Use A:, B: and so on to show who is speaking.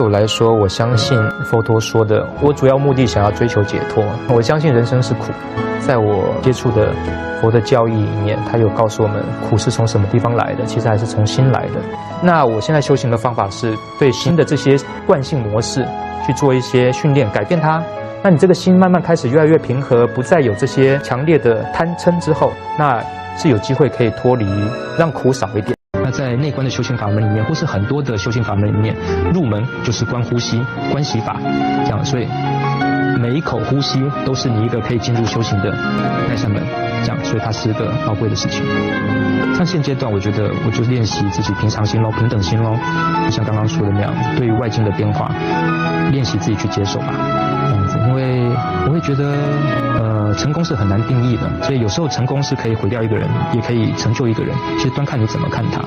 A: 对我来说，我相信佛陀说的，我主要目的想要追求解脱。我相信人生是苦，在我接触的佛的教义里面，他有告诉我们，苦是从什么地方来的？其实还是从心来的。那我现在修行的方法是对心的这些惯性模式去做一些训练，改变它。那你这个心慢慢开始越来越平和，不再有这些强烈的贪嗔之后，那是有机会可以脱离，让苦少一点。那在内观的修行法门里面，或是很多的修行法门里面，入门就是观呼吸、观息法，这样，所以每一口呼吸都是你一个可以进入修行的那扇门，这样，所以它是个宝贵的事情。像现阶段，我觉得我就练习自己平常心喽，平等心喽，就像刚刚说的那样，对于外境的变化，练习自己去接受吧，这样子，因为我会觉得，成功是很难定义的，所以有时候成功是可以毁掉一个人，也可以成就一个人，其实端看你怎么看他。